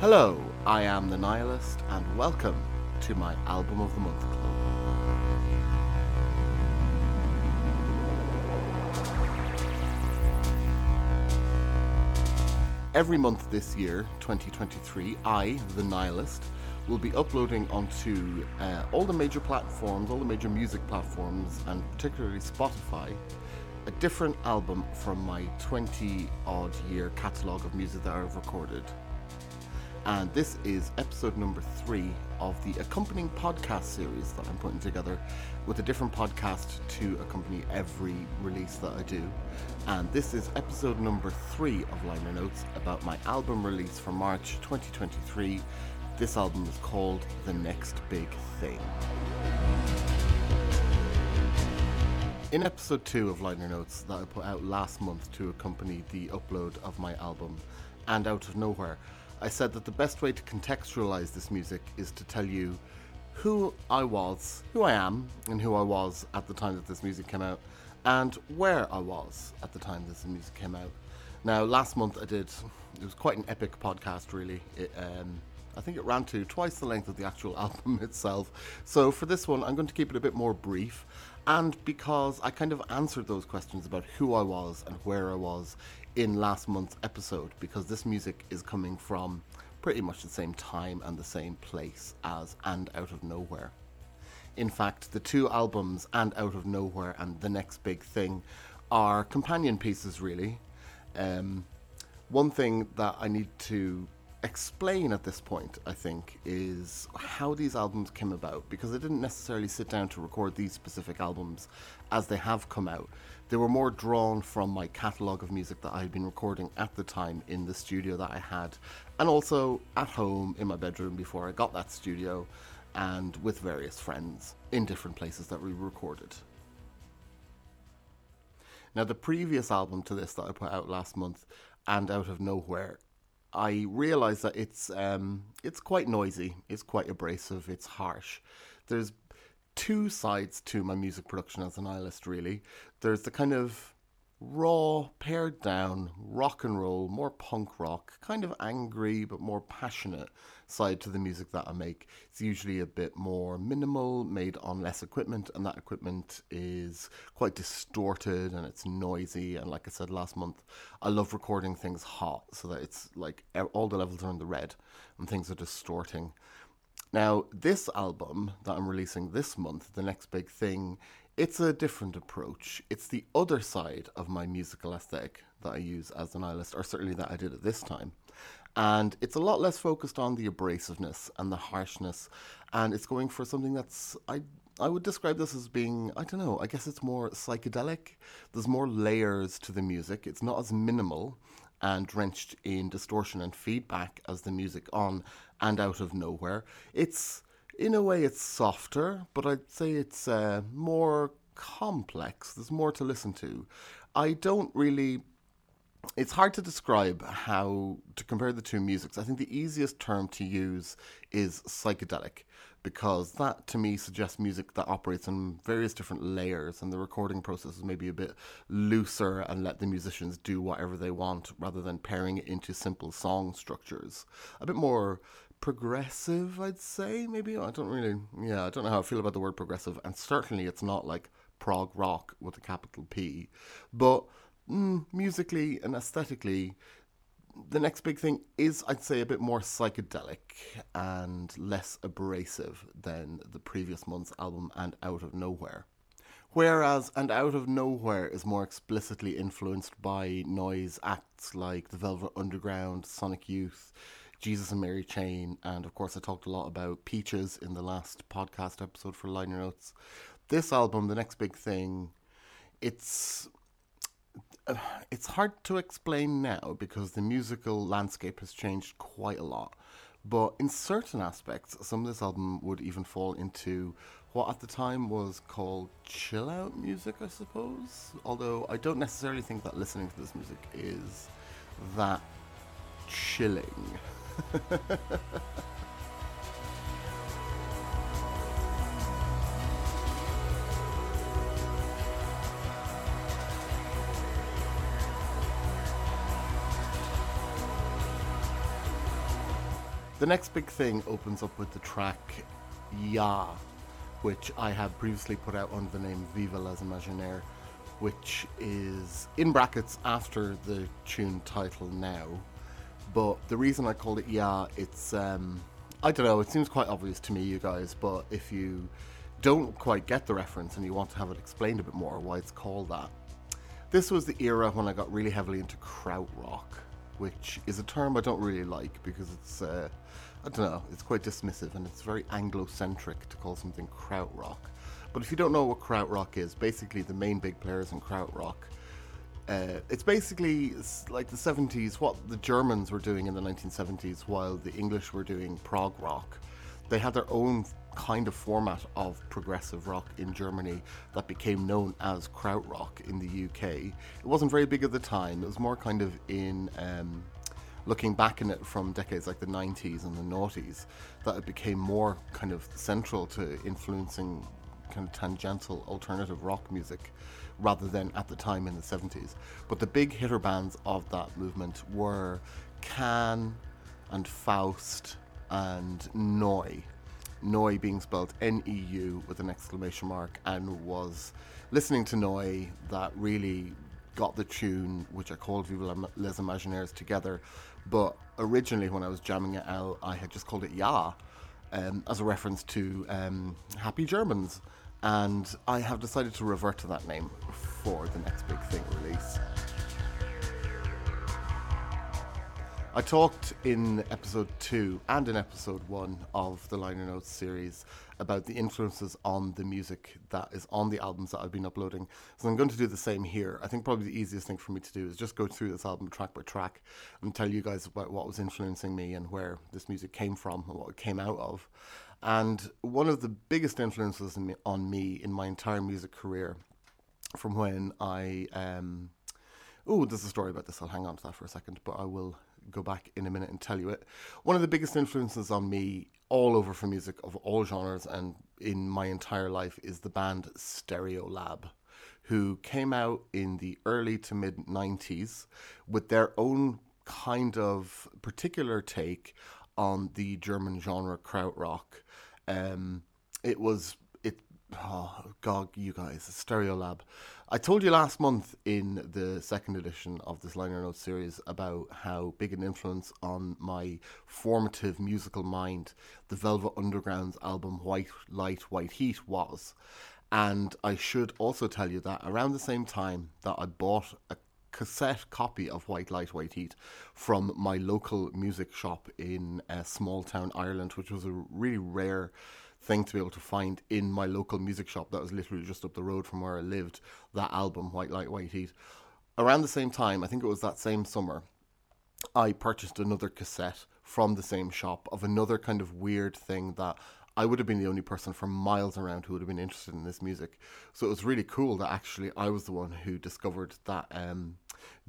Hello, I am the Nihilist, and welcome to my Album of the Month Club. Every month this year, 2023, I, the Nihilist, will be uploading onto uh, all the major platforms, all the major music platforms, and particularly Spotify, a different album from my 20 odd year catalogue of music that I've recorded and this is episode number three of the accompanying podcast series that I'm putting together with a different podcast to accompany every release that I do. And this is episode number three of Liner Notes about my album release for March 2023. This album is called The Next Big Thing. In episode two of Liner Notes that I put out last month to accompany the upload of my album, and Out of Nowhere, I said that the best way to contextualize this music is to tell you who I was, who I am, and who I was at the time that this music came out, and where I was at the time this music came out. Now, last month I did, it was quite an epic podcast, really. It, um, I think it ran to twice the length of the actual album itself. So for this one, I'm going to keep it a bit more brief. And because I kind of answered those questions about who I was and where I was in last month's episode because this music is coming from pretty much the same time and the same place as And Out of Nowhere. In fact, the two albums, And Out of Nowhere and The Next Big Thing, are companion pieces, really. Um, one thing that I need to explain at this point, I think, is how these albums came about because I didn't necessarily sit down to record these specific albums as they have come out. They were more drawn from my catalogue of music that I had been recording at the time in the studio that I had, and also at home in my bedroom before I got that studio, and with various friends in different places that we recorded. Now, the previous album to this that I put out last month, and Out of Nowhere, I realised that it's um, it's quite noisy, it's quite abrasive, it's harsh. There's two sides to my music production as a nihilist, really. There's the kind of raw, pared down, rock and roll, more punk rock, kind of angry but more passionate side to the music that I make. It's usually a bit more minimal, made on less equipment, and that equipment is quite distorted and it's noisy. And like I said last month, I love recording things hot so that it's like all the levels are in the red and things are distorting. Now, this album that I'm releasing this month, The Next Big Thing, it's a different approach. It's the other side of my musical aesthetic that I use as an nihilist, or certainly that I did at this time. And it's a lot less focused on the abrasiveness and the harshness, and it's going for something that's I I would describe this as being, I don't know, I guess it's more psychedelic. There's more layers to the music. It's not as minimal and drenched in distortion and feedback as the music on and out of nowhere. It's in a way it's softer, but I'd say it's uh, more complex. There's more to listen to. I don't really. It's hard to describe how to compare the two musics. I think the easiest term to use is psychedelic because that to me suggests music that operates on various different layers and the recording process is maybe a bit looser and let the musicians do whatever they want rather than pairing it into simple song structures. A bit more progressive, I'd say. Maybe I don't really, yeah, I don't know how I feel about the word progressive, and certainly it's not like prog rock with a capital P, but mm, musically and aesthetically, the next big thing is, I'd say, a bit more psychedelic and less abrasive than the previous month's album and Out of Nowhere. Whereas And Out of Nowhere is more explicitly influenced by noise acts like The Velvet Underground, Sonic Youth, Jesus and Mary Chain, and of course, I talked a lot about Peaches in the last podcast episode for Liner Notes. This album, The Next Big Thing, it's it's hard to explain now because the musical landscape has changed quite a lot. But in certain aspects, some of this album would even fall into what at the time was called chill out music, I suppose. Although I don't necessarily think that listening to this music is that chilling. The next big thing opens up with the track Ya, which I have previously put out under the name Viva les Imaginaires, which is in brackets after the tune title now. But the reason I called it Ya, it's, um, I don't know, it seems quite obvious to me, you guys, but if you don't quite get the reference and you want to have it explained a bit more why it's called that, this was the era when I got really heavily into krautrock, which is a term I don't really like because it's, uh, I don't know, it's quite dismissive and it's very Anglo-centric to call something krautrock. But if you don't know what krautrock is, basically the main big players in krautrock, uh, it's basically like the 70s, what the Germans were doing in the 1970s while the English were doing prog rock. They had their own kind of format of progressive rock in Germany that became known as krautrock in the UK. It wasn't very big at the time. It was more kind of in um, looking back in it from decades like the 90s and the noughties that it became more kind of central to influencing kind of tangential alternative rock music rather than at the time in the 70s. But the big hitter bands of that movement were Can and Faust and Neu Neu being spelled N E U with an exclamation mark, and was listening to Neu that really got the tune, which I called Viva les Imaginaires, together. But originally, when I was jamming it out, I had just called it Ya um, as a reference to um, Happy Germans. And I have decided to revert to that name for the next big thing release. I talked in episode two and in episode one of the Liner Notes series about the influences on the music that is on the albums that I've been uploading. So I'm going to do the same here. I think probably the easiest thing for me to do is just go through this album track by track and tell you guys about what was influencing me and where this music came from and what it came out of. And one of the biggest influences me, on me in my entire music career from when I. Um, Oh, there's a story about this. I'll hang on to that for a second, but I will go back in a minute and tell you it. One of the biggest influences on me all over for music of all genres and in my entire life is the band Stereolab, who came out in the early to mid 90s with their own kind of particular take on the German genre krautrock. Um, it was it oh god you guys Stereolab I told you last month in the second edition of this liner notes series about how big an influence on my formative musical mind the Velvet Underground's album White Light, White Heat was. And I should also tell you that around the same time that I bought a cassette copy of White Light, White Heat from my local music shop in a small town Ireland, which was a really rare thing to be able to find in my local music shop that was literally just up the road from where I lived, that album, White Light, White Heat. Around the same time, I think it was that same summer, I purchased another cassette from the same shop of another kind of weird thing that I would have been the only person for miles around who would have been interested in this music. So it was really cool that actually I was the one who discovered that um,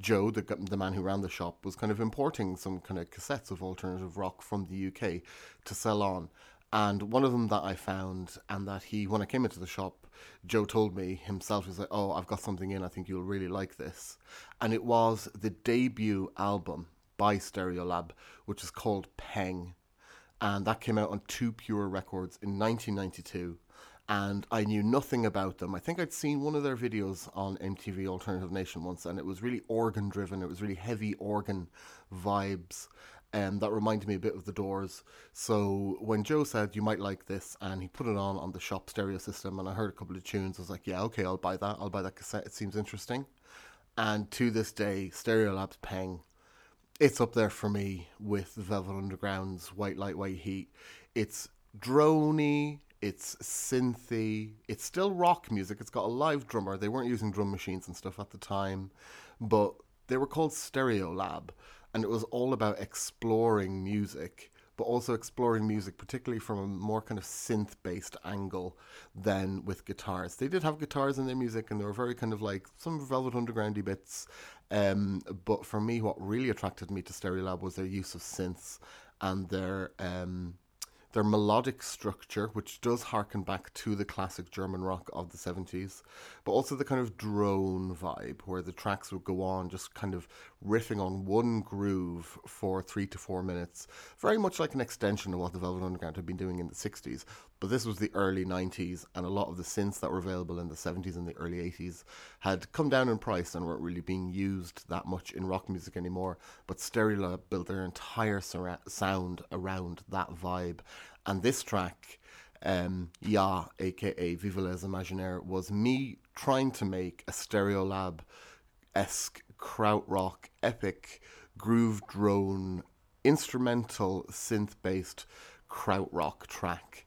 Joe, the, the man who ran the shop, was kind of importing some kind of cassettes of alternative rock from the UK to sell on. And one of them that I found, and that he, when I came into the shop, Joe told me himself, he was like, Oh, I've got something in, I think you'll really like this. And it was the debut album by Stereolab, which is called Peng. And that came out on Too Pure Records in 1992. And I knew nothing about them. I think I'd seen one of their videos on MTV Alternative Nation once, and it was really organ driven. It was really heavy organ vibes and that reminded me a bit of the Doors. So when Joe said you might like this, and he put it on on the shop stereo system, and I heard a couple of tunes, I was like, yeah, okay, I'll buy that. I'll buy that cassette. It seems interesting. And to this day, Stereolab's Peng, it's up there for me with Velvet Underground's White Light, White Heat. It's drony, it's synthy, it's still rock music. It's got a live drummer. They weren't using drum machines and stuff at the time, but they were called Stereolab and it was all about exploring music, but also exploring music, particularly from a more kind of synth based angle than with guitars. They did have guitars in their music, and they were very kind of like some Velvet Undergroundy bits. Um, but for me, what really attracted me to Stereolab was their use of synths and their um, their melodic structure, which does harken back to the classic German rock of the 70s, but also the kind of drone vibe where the tracks would go on just kind of riffing on one groove for three to four minutes, very much like an extension of what the Velvet Underground had been doing in the 60s. But this was the early 90s, and a lot of the synths that were available in the 70s and the early 80s had come down in price and weren't really being used that much in rock music anymore. But Stereolab built their entire sound around that vibe and this track, um, Ya, aka Viva les Imaginaires, was me trying to make a Stereolab esque krautrock epic groove drone instrumental synth based krautrock track.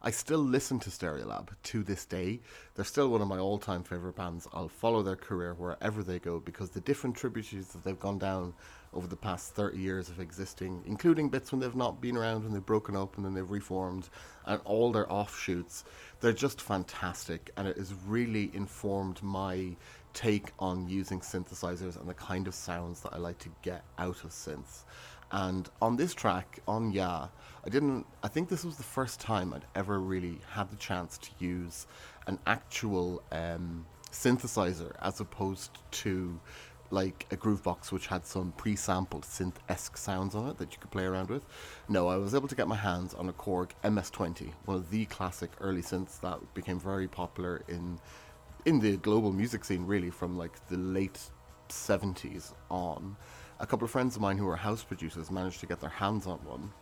I still listen to Stereolab to this day. They're still one of my all time favourite bands. I'll follow their career wherever they go because the different tributaries that they've gone down over the past 30 years of existing, including bits when they've not been around and they've broken up and then they've reformed, and all their offshoots. They're just fantastic, and it has really informed my take on using synthesizers and the kind of sounds that I like to get out of synths. And on this track, on Ya, I didn't. I think this was the first time I'd ever really had the chance to use an actual um, synthesizer as opposed to like a Groovebox which had some pre-sampled synth-esque sounds on it that you could play around with. No, I was able to get my hands on a Korg MS-20, one of the classic early synths that became very popular in in the global music scene, really from like the late 70s on. A couple of friends of mine who were house producers managed to get their hands on one,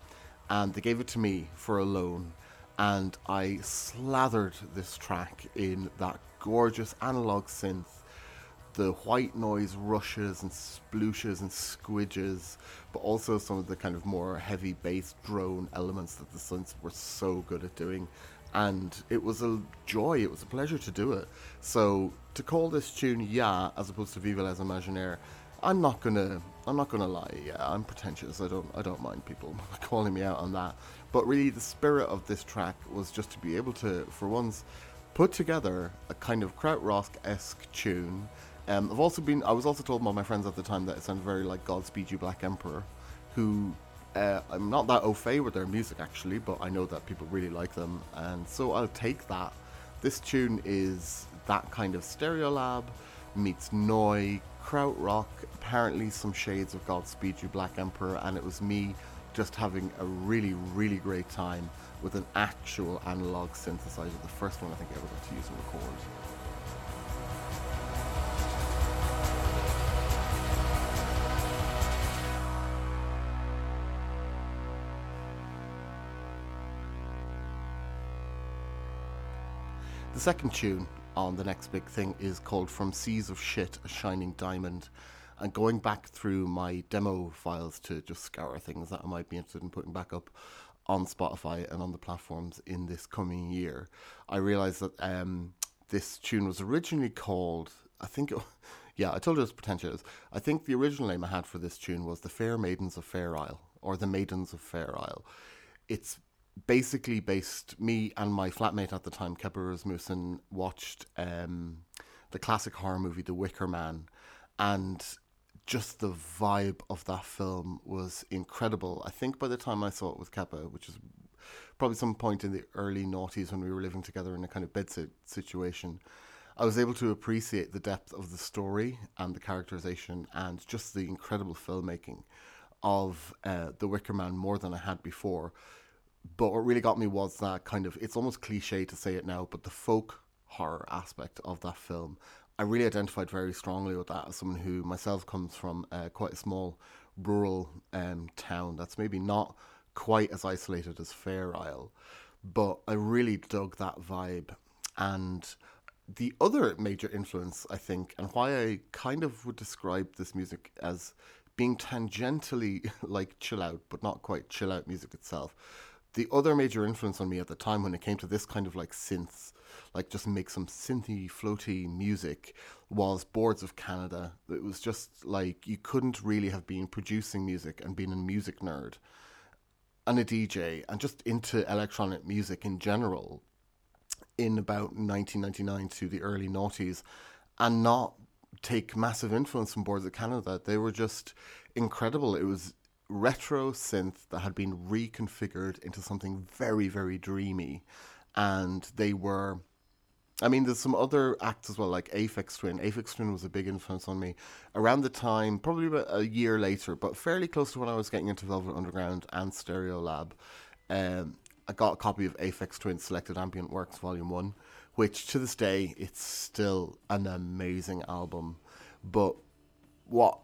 and they gave it to me for a loan. And I slathered this track in that gorgeous analog synth the white noise rushes and splooshes and squidges, but also some of the kind of more heavy bass drone elements that the synths were so good at doing. And it was a joy, it was a pleasure to do it. So to call this tune "Ya" as opposed to "Viva les Imaginaires," I'm not gonna, I'm not gonna lie. Yeah, I'm pretentious. I don't, I don't mind people calling me out on that. But really, the spirit of this track was just to be able to, for once, put together a kind of krautrock esque tune um, I've also been. I was also told by my friends at the time that it sounded very like Godspeed You Black Emperor, who uh, I'm not that au fait with their music actually, but I know that people really like them, and so I'll take that. This tune is that kind of Stereolab meets Neu, krautrock, apparently some shades of Godspeed You Black Emperor, and it was me just having a really, really great time with an actual analog synthesizer, the first one I think I ever got to use and record. The second tune on the next big thing is called From Seas of Shit, a Shining Diamond. And going back through my demo files to just scour things that I might be interested in putting back up on Spotify and on the platforms in this coming year, I realized that um, this tune was originally called, I think, it, yeah, I told you it was pretentious. I think the original name I had for this tune was The Fair Maidens of Fair Isle, or The Maidens of Fair Isle. It's basically based me and my flatmate at the time, Kepa Rasmussen, watched um, the classic horror movie The Wicker Man, and just the vibe of that film was incredible. I think by the time I saw it with Kepa, which is probably some point in the early noughties when we were living together in a kind of bedsit situation, I was able to appreciate the depth of the story and the characterization and just the incredible filmmaking of uh, The Wicker Man more than I had before but what really got me was that kind of it's almost cliche to say it now, but the folk horror aspect of that film. I really identified very strongly with that as someone who myself comes from uh, quite a small rural um, town that's maybe not quite as isolated as Fair Isle, but I really dug that vibe. And the other major influence, I think, and why I kind of would describe this music as being tangentially like chill out, but not quite chill out music itself, the other major influence on me at the time when it came to this kind of like synths, like just make some synthy, floaty music, was Boards of Canada. It was just like you couldn't really have been producing music and being a music nerd and a DJ and just into electronic music in general in about 1999 to the early noughties and not take massive influence from Boards of Canada. They were just incredible. It was retro synth that had been reconfigured into something very, very dreamy. And they were I mean, there's some other acts as well, like Aphex Twin. Aphex Twin was a big influence on me around the time, probably about a year later, but fairly close to when I was getting into Velvet Underground and Stereolab. Um, I got a copy of Aphex Twin Selected Ambient Works Volume 1, which to this day, it's still an amazing album. But what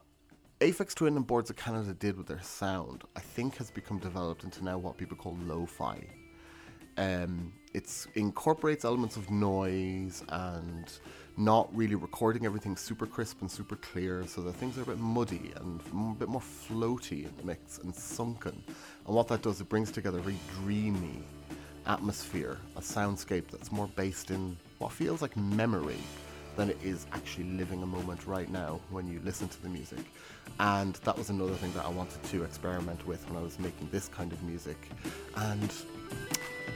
Aphex Twin and Boards of Canada did with their sound, I think has become developed into now what people call lo fi. Um, it incorporates elements of noise and not really recording everything super crisp and super clear, so that things are a bit muddy and a bit more floaty in the mix and sunken. And what that does, it brings together a very dreamy atmosphere, a soundscape that's more based in what feels like memory than it is actually living a moment right now when you listen to the music. And that was another thing that I wanted to experiment with when I was making this kind of music. And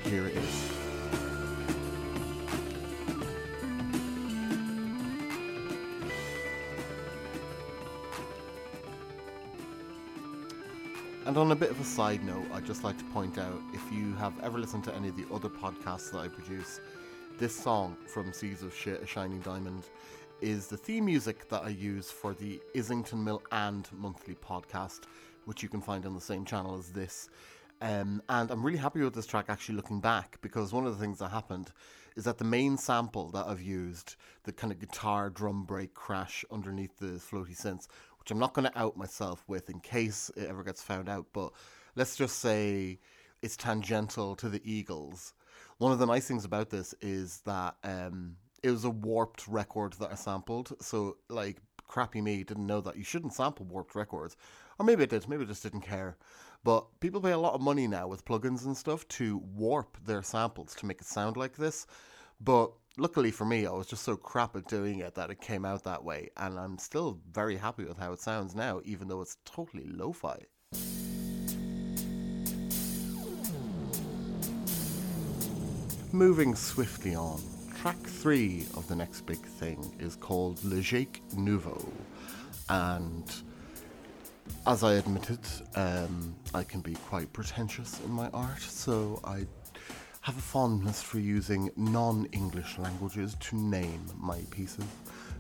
here it is. And on a bit of a side note, I'd just like to point out if you have ever listened to any of the other podcasts that I produce, this song from Seas of Shit, A Shining Diamond is the theme music that I use for the Islington Mill and monthly podcast, which you can find on the same channel as this. Um, and I'm really happy with this track actually looking back because one of the things that happened is that the main sample that I've used, the kind of guitar drum break crash underneath the floaty synths, which I'm not going to out myself with in case it ever gets found out, but let's just say it's tangential to the Eagles. One of the nice things about this is that um, it was a warped record that I sampled. So, like, crappy me didn't know that you shouldn't sample warped records. Or maybe I did, maybe I just didn't care. But people pay a lot of money now with plugins and stuff to warp their samples to make it sound like this. But luckily for me, I was just so crap at doing it that it came out that way. And I'm still very happy with how it sounds now, even though it's totally lo fi. Moving swiftly on, track three of the next big thing is called Le Jake Nouveau. And as I admitted, um, I can be quite pretentious in my art, so I have a fondness for using non English languages to name my pieces,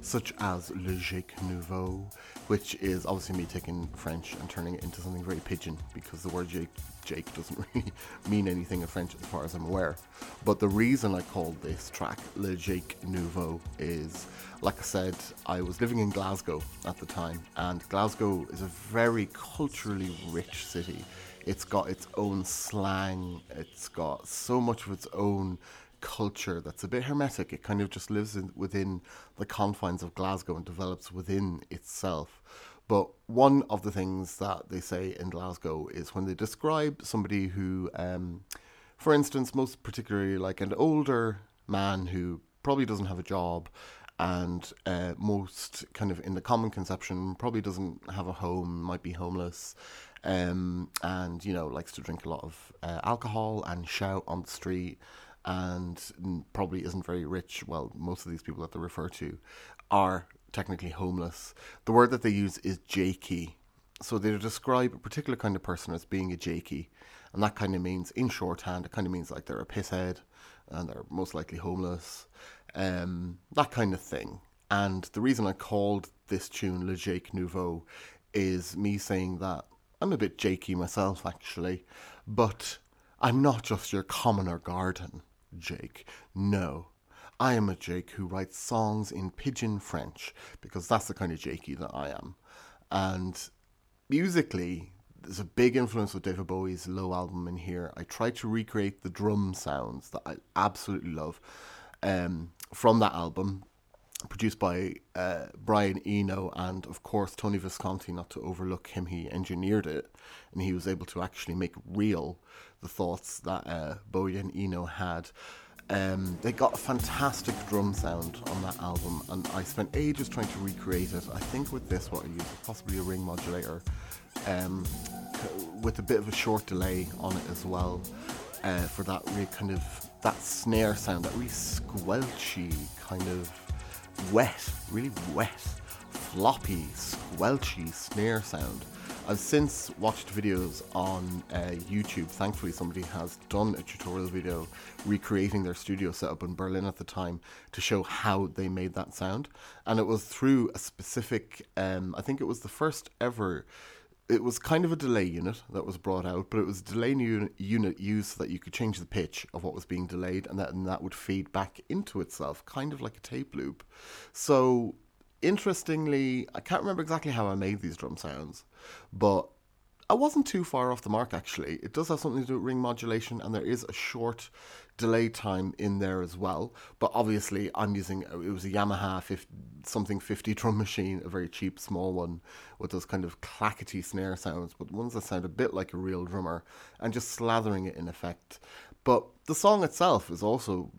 such as Le Jake Nouveau, which is obviously me taking French and turning it into something very pidgin because the word Jake, Jake doesn't really mean anything in French as far as I'm aware. But the reason I called this track Le Jake Nouveau is like I said, I was living in Glasgow at the time, and Glasgow is a very culturally rich city. It's got its own slang, it's got so much of its own culture that's a bit hermetic. It kind of just lives in, within the confines of Glasgow and develops within itself. But one of the things that they say in Glasgow is when they describe somebody who, um, for instance, most particularly like an older man who probably doesn't have a job and uh, most kind of in the common conception probably doesn't have a home, might be homeless, um, and you know likes to drink a lot of uh, alcohol and shout on the street, and probably isn't very rich. Well, most of these people that they refer to are technically homeless. The word that they use is jakey. So they describe a particular kind of person as being a jakey, and that kind of means, in shorthand, it kind of means like they're a pisshead, and they're most likely homeless um, that kind of thing. And the reason I called this tune Le Jake Nouveau is me saying that I'm a bit jakey myself, actually, but I'm not just your commoner garden, Jake. No, I am a Jake who writes songs in pidgin French because that's the kind of Jakey that I am. And musically, there's a big influence of David Bowie's Low album in here. I try to recreate the drum sounds that I absolutely love um, from that album, produced by uh, Brian Eno and, of course, Tony Visconti. Not to overlook him, he engineered it, and he was able to actually make real the thoughts that uh, Bowie and Eno had. Um, they got a fantastic drum sound on that album, and I spent ages trying to recreate it. I think with this, what I used possibly a ring modulator, um, with a bit of a short delay on it as well, uh, for that really kind of that snare sound, that really squelchy kind of wet, really wet, floppy, squelchy snare sound. I've since watched videos on uh, YouTube. Thankfully, somebody has done a tutorial video recreating their studio setup in Berlin at the time to show how they made that sound. And it was through a specific, um, I think it was the first ever it was kind of a delay unit that was brought out, but it was a delay unit, unit used so that you could change the pitch of what was being delayed, and that and that would feed back into itself, kind of like a tape loop. So, interestingly, I can't remember exactly how I made these drum sounds, but I wasn't too far off the mark actually. It does have something to do with ring modulation, and there is a short delay time in there as well. But obviously, I'm using it was a Yamaha 50, something 50 drum machine, a very cheap small one with those kind of clackety snare sounds, but ones that sound a bit like a real drummer, and just slathering it in effect. But the song itself is also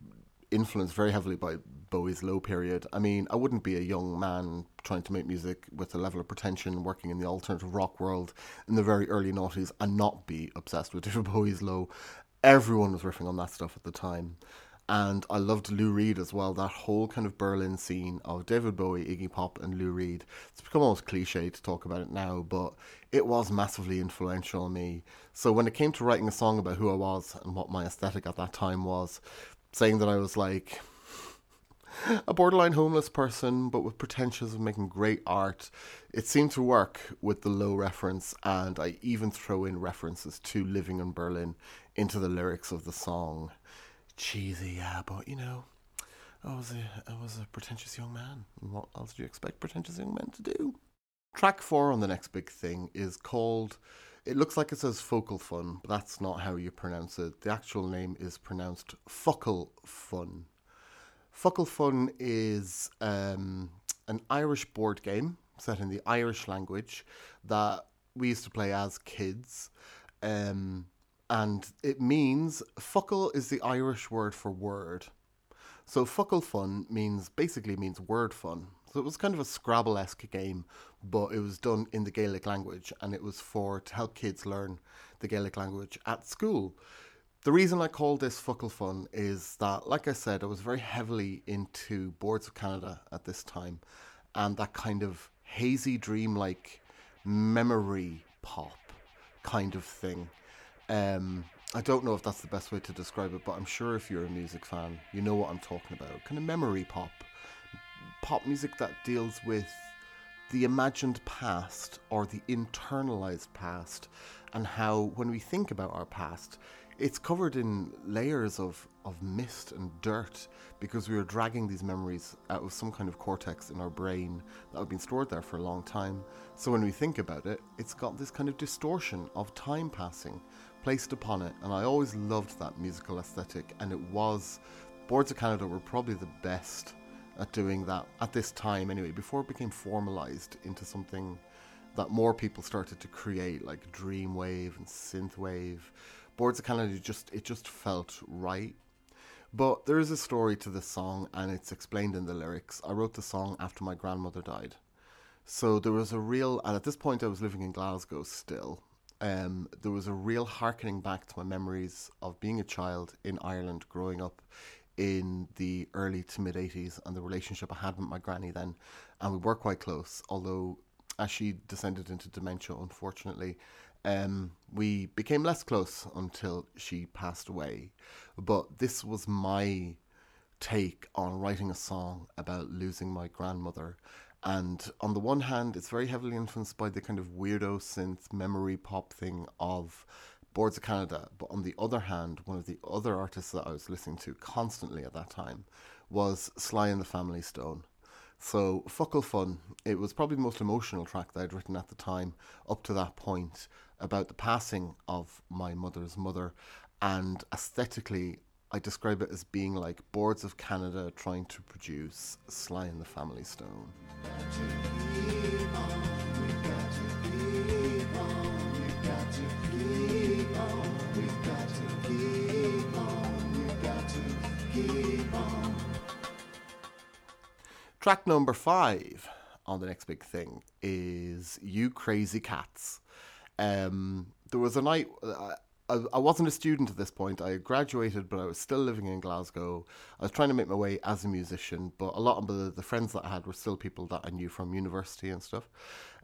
influenced very heavily by Bowie's low period. I mean, I wouldn't be a young man trying to make music with a level of pretension working in the alternative rock world in the very early noughties and not be obsessed with David Bowie's low everyone was riffing on that stuff at the time. And I loved Lou Reed as well. That whole kind of Berlin scene of David Bowie, Iggy Pop, and Lou Reed. It's become almost cliche to talk about it now, but it was massively influential on me. So when it came to writing a song about who I was and what my aesthetic at that time was, saying that I was like a borderline homeless person, but with pretensions of making great art. It seemed to work with the low reference, and I even throw in references to living in Berlin into the lyrics of the song. Cheesy, yeah, but you know, I was a I was a pretentious young man. what else do you expect pretentious young men to do? Track four on the next big thing is called. It looks like it says focal fun, but that's not how you pronounce it. The actual name is pronounced fuckle fun. Fuckle fun is um, an Irish board game set in the Irish language that we used to play as kids. Um, and it means fuckle is the Irish word for word. So fuckle fun means basically means word fun. So it was kind of a Scrabble esque game, but it was done in the Gaelic language, and it was for to help kids learn the Gaelic language at school. The reason I call this fuckle fun is that, like I said, I was very heavily into Boards of Canada at this time, and that kind of hazy, dream-like memory pop kind of thing. Um, I don't know if that's the best way to describe it, but I'm sure if you're a music fan, you know what I'm talking about. Kind of memory pop. Pop music that deals with the imagined past or the internalized past, and how when we think about our past, it's covered in layers of, of mist and dirt because we are dragging these memories out of some kind of cortex in our brain that have been stored there for a long time. So when we think about it, it's got this kind of distortion of time passing placed upon it, and I always loved that musical aesthetic. And it was Boards of Canada were probably the best at doing that at this time, anyway, before it became formalized into something that more people started to create, like dreamwave and synthwave. Boards of Canada just it just felt right. But there is a story to this song, and it's explained in the lyrics. I wrote the song after my grandmother died. So there was a real, and at this point I was living in Glasgow still, um, there was a real harkening back to my memories of being a child in Ireland growing up in the early to mid 80s and the relationship I had with my granny then. And we were quite close, although as she descended into dementia, unfortunately, um, we became less close until she passed away. But this was my take on writing a song about losing my grandmother and on the one hand, it's very heavily influenced by the kind of weirdo synth memory pop thing of Boards of Canada. But on the other hand, one of the other artists that I was listening to constantly at that time was Sly and the Family Stone. So, Fuckle Fun, it was probably the most emotional track that I'd written at the time up to that point about the passing of my mother's mother. And aesthetically, I describe it as being like Boards of Canada trying to produce Sly and the Family Stone. Track number five on the next big thing is You Crazy Cats. Um, there was a night, I, wasn't a student at this point. I had graduated, but I was still living in Glasgow. I was trying to make my way as a musician, but a lot of the, the friends that I had were still people that I knew from university and stuff.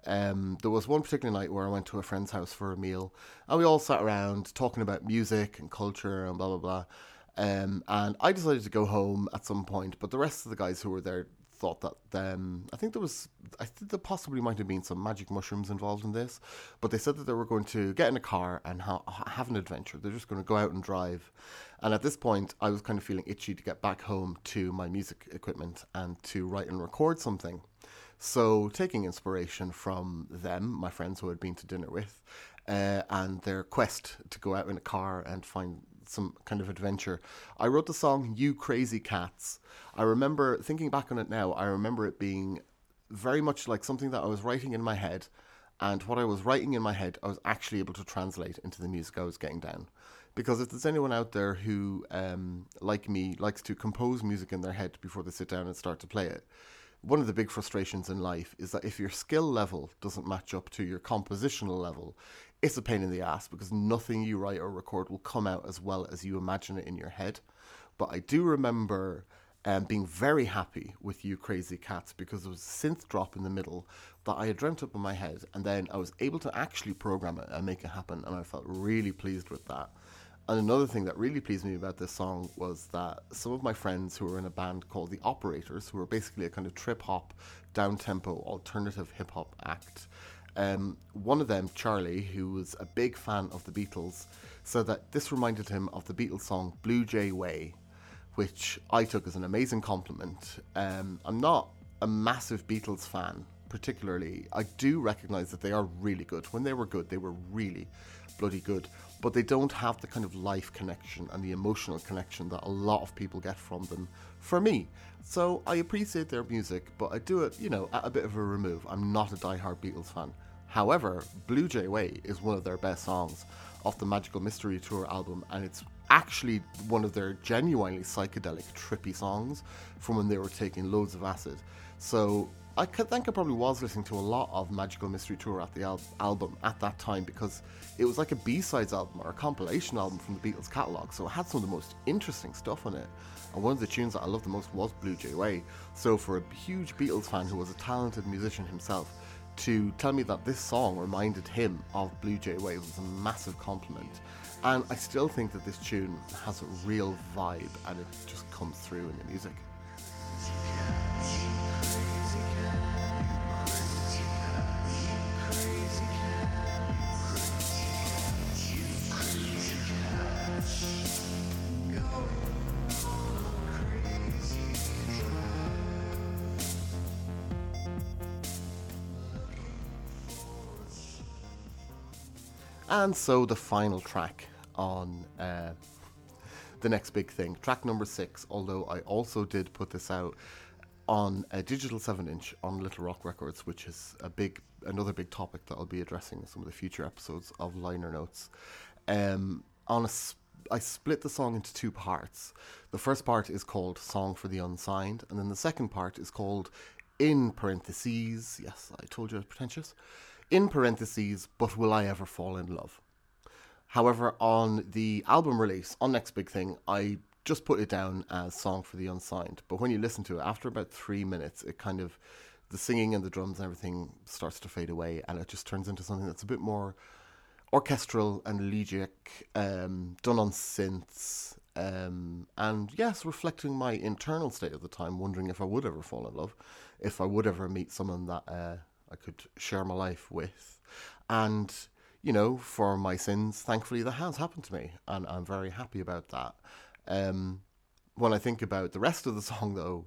Um, there was one particular night where I went to a friend's house for a meal, and we all sat around talking about music and culture and blah blah blah. Um, and I decided to go home at some point, but the rest of the guys who were there thought that um, I think there was I think there possibly might have been some magic mushrooms involved in this, but they said that they were going to get in a car and ha- have an adventure. They're just going to go out and drive. And at this point, I was kind of feeling itchy to get back home to my music equipment and to write and record something. So, taking inspiration from them, my friends who I'd been to dinner with, uh, and their quest to go out in a car and find some kind of adventure. I wrote the song You Crazy Cats. I remember thinking back on it now, I remember it being very much like something that I was writing in my head. And what I was writing in my head, I was actually able to translate into the music I was getting down. Because if there's anyone out there who, um, like me, likes to compose music in their head before they sit down and start to play it, one of the big frustrations in life is that if your skill level doesn't match up to your compositional level, it's a pain in the ass because nothing you write or record will come out as well as you imagine it in your head. But I do remember um, being very happy with You Crazy Cats because there was a synth drop in the middle that I had dreamt up in my head, and then I was able to actually program it and make it happen, and I felt really pleased with that. And another thing that really pleased me about this song was that some of my friends who were in a band called The Operators, who were basically a kind of trip hop, down tempo, alternative hip hop act, um, one of them, Charlie, who was a big fan of the Beatles, said that this reminded him of the Beatles song Blue Jay Way, which I took as an amazing compliment. Um, I'm not a massive Beatles fan, particularly. I do recognize that they are really good. When they were good, they were really bloody good but they don't have the kind of life connection and the emotional connection that a lot of people get from them for me. So I appreciate their music, but I do it, you know, at a bit of a remove. I'm not a die-hard Beatles fan. However, Blue Jay Way is one of their best songs off the Magical Mystery Tour album, and it's actually one of their genuinely psychedelic, trippy songs from when they were taking loads of acid. So I think I probably was listening to a lot of Magical Mystery Tour at the al- album at that time because it was like a B-sides album or a compilation album from the Beatles catalogue, so it had some of the most interesting stuff on it. And one of the tunes that I loved the most was Blue Jay Way. So for a huge Beatles fan who was a talented musician himself, to tell me that this song reminded him of Blue Jay Way was a massive compliment. And I still think that this tune has a real vibe and it just comes through in the music. And so the final track on uh, the next big thing, track number six, although I also did put this out on a digital 7 inch on Little Rock Records, which is a big another big topic that I'll be addressing in some of the future episodes of Liner Notes. Um, on a I split the song into two parts. The first part is called Song for the Unsigned, and then the second part is called In parentheses. Yes, I told you I was pretentious in parentheses, but will I ever fall in love? However, on the album release, on Next Big Thing, I just put it down as Song for the Unsigned. But when you listen to it, after about three minutes, it kind of, the singing and the drums and everything starts to fade away, and it just turns into something that's a bit more orchestral and elegiac, um, done on synths, um, and yes, reflecting my internal state at the time, wondering if I would ever fall in love, if I would ever meet someone that uh, I could share my life with. And, you know, for my sins, thankfully that has happened to me. And I'm very happy about that. Um, when I think about the rest of the song, though,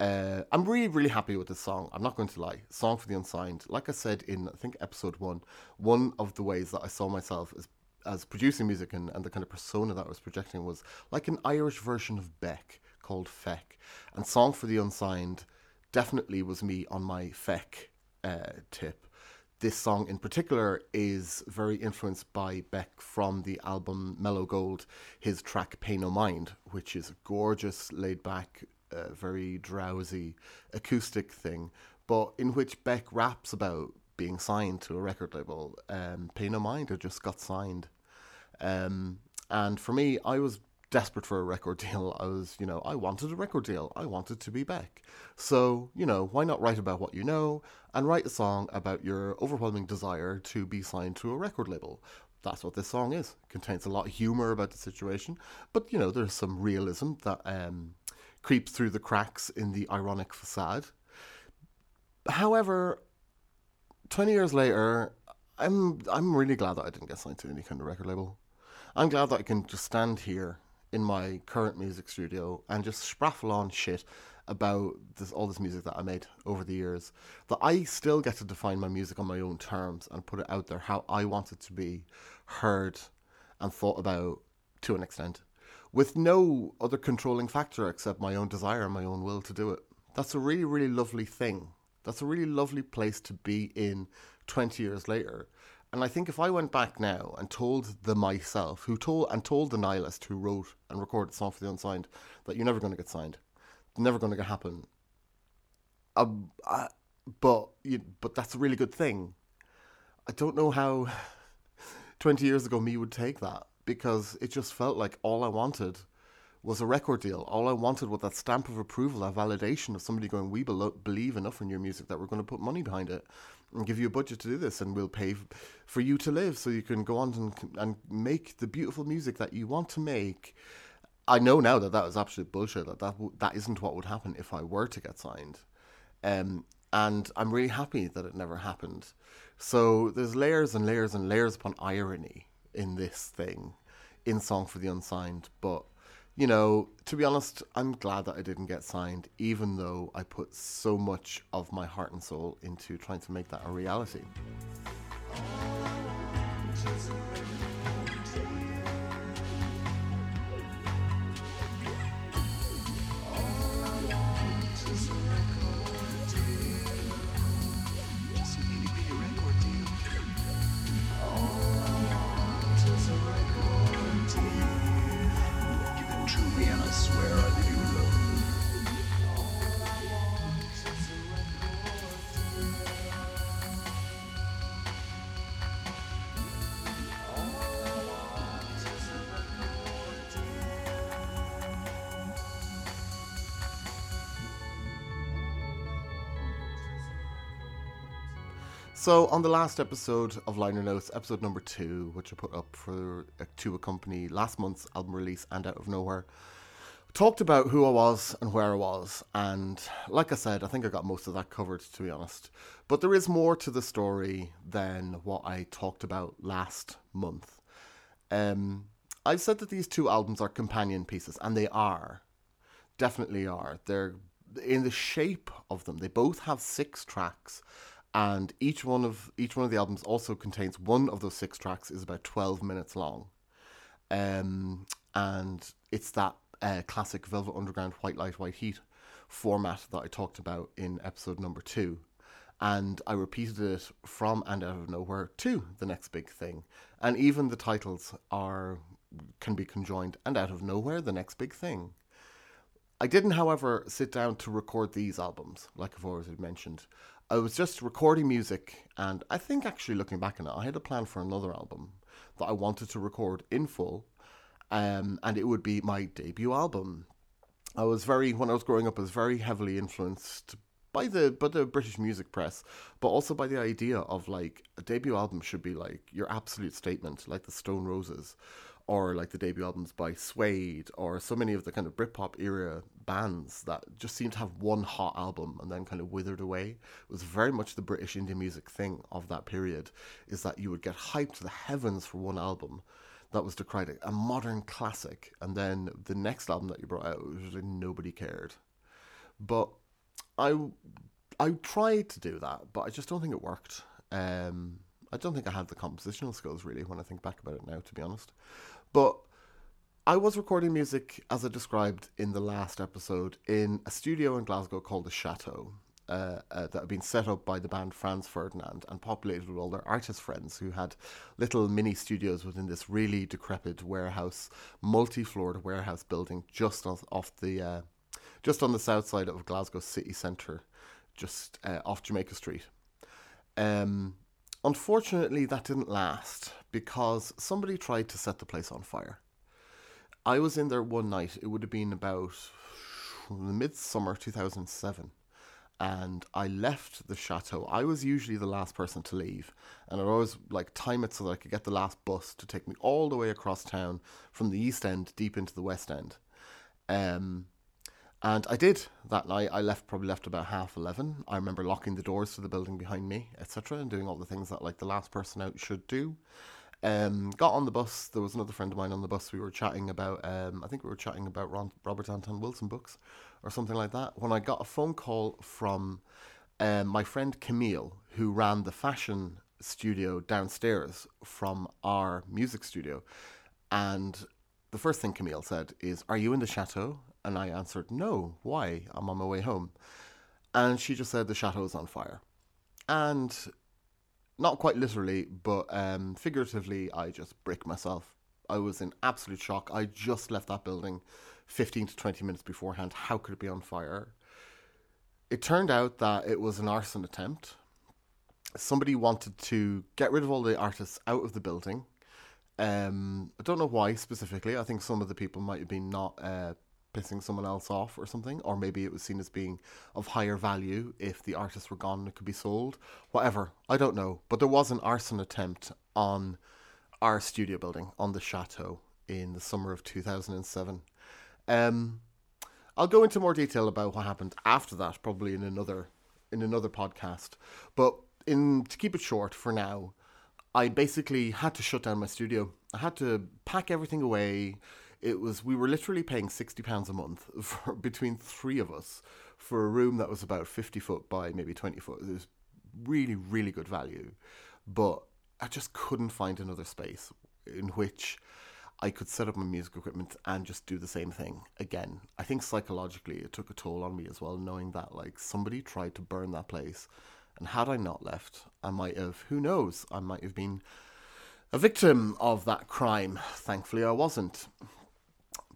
uh, I'm really, really happy with this song. I'm not going to lie. Song for the Unsigned. Like I said in, I think, episode one, one of the ways that I saw myself as as producing music and, and the kind of persona that I was projecting was like an Irish version of Beck called Feck. And Song for the Unsigned definitely was me on my Feck uh, tip. This song in particular is very influenced by Beck from the album Mellow Gold, his track Pay No Mind, which is a gorgeous, laid back, uh, very drowsy acoustic thing, but in which Beck raps about being signed to a record label. Um, Pay No Mind had just got signed. Um, and for me, I was desperate for a record deal. I was, you know, I wanted a record deal. I wanted to be back. So, you know, why not write about what you know and write a song about your overwhelming desire to be signed to a record label? That's what this song is. It contains a lot of humor about the situation, but you know, there's some realism that um, creeps through the cracks in the ironic facade. However, 20 years later, I'm I'm really glad that I didn't get signed to any kind of record label. I'm glad that I can just stand here in my current music studio and just spraffle on shit about this all this music that I made over the years. That I still get to define my music on my own terms and put it out there how I want it to be heard and thought about to an extent. With no other controlling factor except my own desire and my own will to do it. That's a really, really lovely thing. That's a really lovely place to be in 20 years later and I think if I went back now and told the myself, who told and told the Niallist who wrote and recorded the Song for the Unsigned, that you're never going to get signed, never going to happen. Um, I, but you, but that's a really good thing. I don't know how twenty years ago me would take that because it just felt like all I wanted was a record deal. All I wanted was that stamp of approval, that validation of somebody going, "We believe enough in your music that we're going to put money behind it." and give you a budget to do this, and we'll pay for you to live so you can go on and, and make the beautiful music that you want to make. I know now that that was absolute bullshit. That that that isn't what would happen if I were to get signed, um, and I'm really happy that it never happened. So there's layers and layers and layers upon irony in this thing, in Song for the Unsigned, but you know, to be honest, I'm glad that I didn't get signed, even though I put so much of my heart and soul into trying to make that a reality. So, on the last episode of Liner Notes, episode number two, which I put up for uh, to accompany last month's album release and Out of Nowhere, talked about who I was and where I was. And like I said, I think I got most of that covered, to be honest. But there is more to the story than what I talked about last month. Um, I've said that these two albums are companion pieces, and they are. Definitely are. They're in the shape of them. They both have six tracks and each one of each one of the albums also contains one of those six tracks is about 12 minutes long. Um, and it's that uh, classic velvet underground white light white heat format that i talked about in episode number two. And i repeated it from and out of nowhere to the next big thing. And even the titles are can be conjoined and out of nowhere the next big thing. I didn't, however, sit down to record these albums, like I've already mentioned. I was just recording music, and I think actually looking back on it, I had a plan for another album that I wanted to record in full, um, and it would be my debut album. I was very, when I was growing up, I was very heavily influenced by the by the British music press, but also by the idea of like a debut album should be like your absolute statement, like the Stone Roses, or like the debut albums by Suede, or so many of the kind of Britpop era bands that just seemed to have one hot album and then kind of withered away. It was very much the British indie music thing of that period, is that you would get hyped to the heavens for one album that was decried a modern classic, and then the next album that you brought out was like nobody cared. But I I tried to do that, but I just don't think it worked. Um, I don't think I had the compositional skills really when I think back about it now, to be honest. But I was recording music, as I described in the last episode, in a studio in Glasgow called the Chateau. Uh, uh, that had been set up by the band Franz Ferdinand and populated with all their artist friends who had little mini studios within this really decrepit warehouse, multi-floored warehouse building just off, the uh, just on the south side of Glasgow city centre, just uh, off Jamaica Street. Um, unfortunately, that didn't last because somebody tried to set the place on fire. I was in there one night. It would have been about the midsummer 2007 and I left the chateau. I was usually the last person to leave, and I'd always like time it so that I could get the last bus to take me all the way across town from the east end deep into the west end. Um, and I did that night. I left probably left about half eleven. I remember locking the doors to the building behind me, etc., and doing all the things that like the last person out should do. Um, got on the bus. There was another friend of mine on the bus. We were chatting about. Um, I think we were chatting about Ron, Robert Anton Wilson books, or something like that. When I got a phone call from um, my friend Camille, who ran the fashion studio downstairs from our music studio, and the first thing Camille said is, "Are you in the chateau?" And I answered, "No. Why? I'm on my way home." And she just said, "The chateau is on fire," and not quite literally, but um, figuratively, I just bricked myself. I was in absolute shock. I just left that building 15 to 20 minutes beforehand. How could it be on fire? It turned out that it was an arson attempt. Somebody wanted to get rid of all the artists out of the building. Um, I don't know why specifically. I think some of the people might have been not uh, pissing someone else off or something, or maybe it was seen as being of higher value if the artists were gone and it could be sold. Whatever, I don't know. But there was an arson attempt on our studio building on the chateau in the summer of 2007. Um, I'll go into more detail about what happened after that, probably in another in another podcast. But in to keep it short for now, I basically had to shut down my studio. I had to pack everything away. It was we were literally paying sixty pounds a month for between three of us for a room that was about fifty foot by maybe twenty foot. It was really really good value, but I just couldn't find another space in which I could set up my music equipment and just do the same thing again. I think psychologically it took a toll on me as well, knowing that like somebody tried to burn that place. And had I not left, I might have, who knows, I might have been a victim of that crime. Thankfully, I wasn't.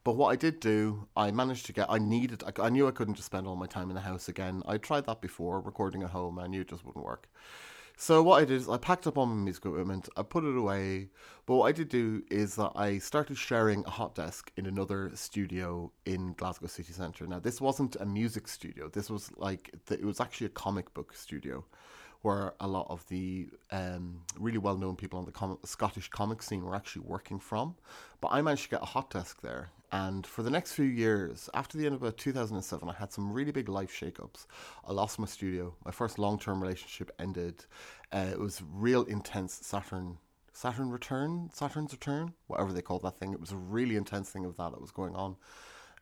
But what I did do, I managed to get, I needed, I, I knew I couldn't just spend all my time in the house again. I tried that before, recording at home, I knew it just wouldn't work. So what I did is I packed up all my music equipment, I put it away. But what I did do is that I started sharing a hot desk in another studio in Glasgow city centre. Now this wasn't a music studio. This was like it was actually a comic book studio, where a lot of the um, really well known people on the com- Scottish comic scene were actually working from. But I managed to get a hot desk there, and for the next few years, after the end of about 2007, I had some really big life shakeups. I lost my studio. My first long term relationship ended. Uh, it was real intense Saturn. Saturn return, Saturn's return, whatever they call that thing. It was a really intense thing of that that was going on.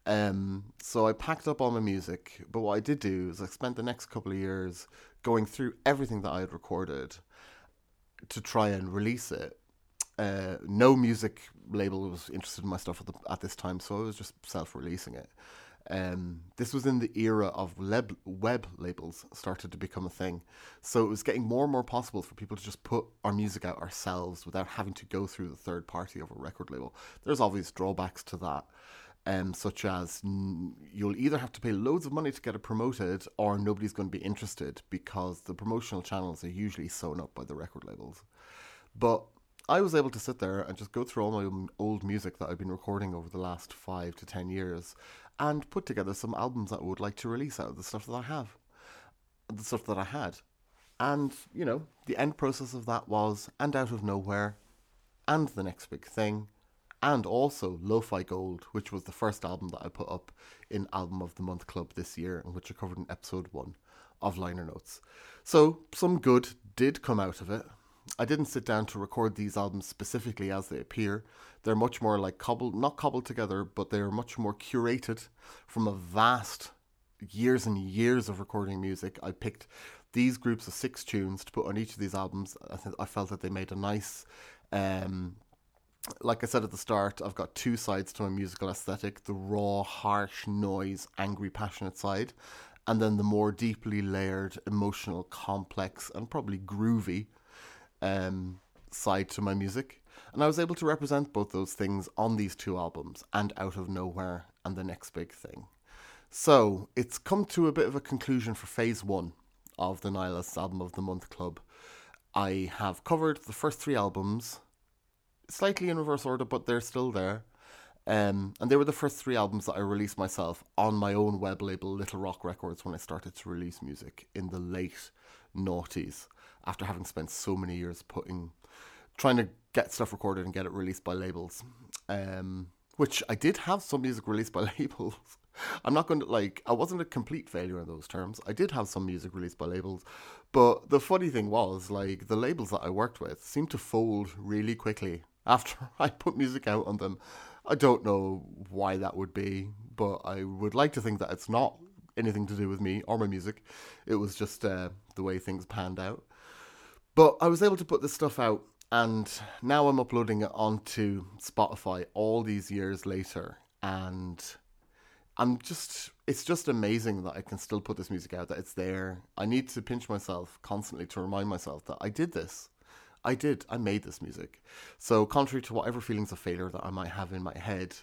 Um, so I packed up all my music, but what I did do is I spent the next couple of years going through everything that I had recorded to try and release it uh, no music label was interested in my stuff at, the, at this time, so I was just self-releasing it. Um, this was in the era of web, web labels started to become a thing, so it was getting more and more possible for people to just put our music out ourselves without having to go through the third party of a record label. There's obvious drawbacks to that, um, such as you'll either have to pay loads of money to get it promoted, or nobody's going to be interested because the promotional channels are usually sewn up by the record labels. But I was able to sit there and just go through all my old music that I've been recording over the last five to ten years and put together some albums that I would like to release out of the stuff that I have, the stuff that I had. And, you know, the end process of that was And Out of Nowhere, and The Next Big Thing, and also Lo-Fi Gold, which was the first album that I put up in Album of the Month Club this year, and which I covered in episode one of Liner Notes. So, some good did come out of it. I didn't sit down to record these albums specifically as they appear. They're much more like cobbled, not cobbled together, but they're much more curated from a vast years and years of recording music. I picked these groups of six tunes to put on each of these albums. I, th- I felt that they made a nice, um, like I said at the start, I've got two sides to my musical aesthetic the raw, harsh, noise, angry, passionate side, and then the more deeply layered, emotional, complex, and probably groovy um, side to my music. And I was able to represent both those things on these two albums and Out of Nowhere and The Next Big Thing. So it's come to a bit of a conclusion for phase one of the Niallist's Album of the Month Club. I have covered the first three albums, slightly in reverse order, but they're still there. Um, and they were the first three albums that I released myself on my own web label, Little Rock Records, when I started to release music in the late noughties, after having spent so many years putting, trying to get stuff recorded and get it released by labels. Um, which I did have some music released by labels. I'm not going to like, I wasn't a complete failure in those terms. I did have some music released by labels. But the funny thing was, like, the labels that I worked with seemed to fold really quickly after I put music out on them. I don't know why that would be, but I would like to think that it's not anything to do with me or my music. It was just uh, the way things panned out. But I was able to put this stuff out, and now I'm uploading it onto Spotify all these years later, and I'm just it's just amazing that I can still put this music out that it's there. I need to pinch myself constantly to remind myself that I did this. I did. I made this music. So, contrary to whatever feelings of failure that I might have in my head,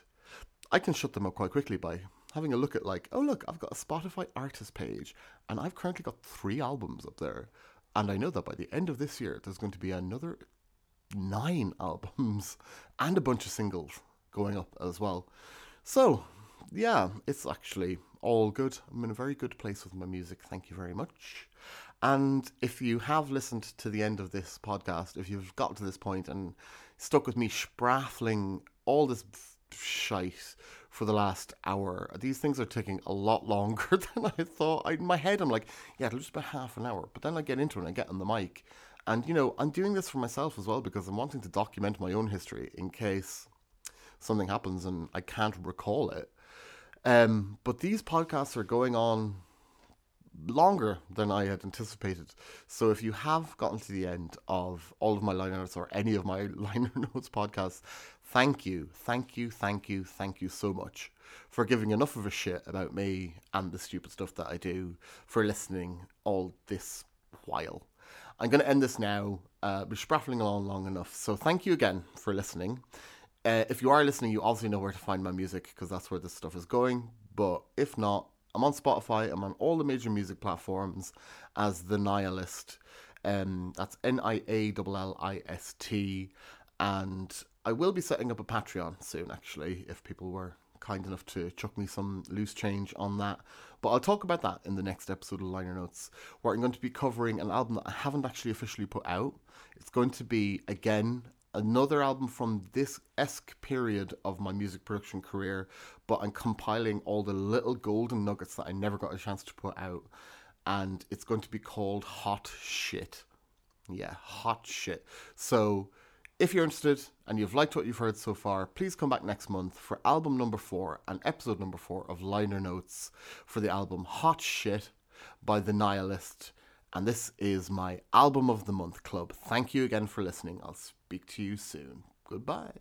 I can shut them up quite quickly by having a look at, like, oh, look, I've got a Spotify artist page, and I've currently got three albums up there. And I know that by the end of this year, there's going to be another nine albums and a bunch of singles going up as well. So, yeah, it's actually all good. I'm in a very good place with my music. Thank you very much. And if you have listened to the end of this podcast, if you've got to this point and stuck with me spraffling all this shite for the last hour, these things are taking a lot longer than I thought. I, in my head, I'm like, yeah, it'll just be half an hour. But then I get into it and I get on the mic. And, you know, I'm doing this for myself as well because I'm wanting to document my own history in case something happens and I can't recall it. Um, but these podcasts are going on longer than I had anticipated. So if you have gotten to the end of all of my liner notes or any of my liner notes podcasts, thank you, thank you, thank you, thank you so much for giving enough of a shit about me and the stupid stuff that I do, for listening all this while. I'm going to end this now. Uh, we're spraffling along long enough. So thank you again for listening. Uh, if you are listening, you obviously know where to find my music because that's where this stuff is going. But if not, I'm on Spotify. I'm on all the major music platforms as The Niallist. Um, that's N I A L L I S T. And I will be setting up a Patreon soon, actually, if people were kind enough to chuck me some loose change on that. But I'll talk about that in the next episode of Liner Notes, where I'm going to be covering an album that I haven't actually officially put out. It's going to be, again, another album from this esque period of my music production career, but I'm compiling all the little golden nuggets that I never got a chance to put out. And it's going to be called Hot Shit. Yeah, Hot Shit. So if you're interested and you've liked what you've heard so far, please come back next month for album number four and episode number four of Liner Notes for the album Hot Shit by The Niallist. And this is my Album of the Month Club. Thank you again for listening. I'll speak to you soon. Goodbye.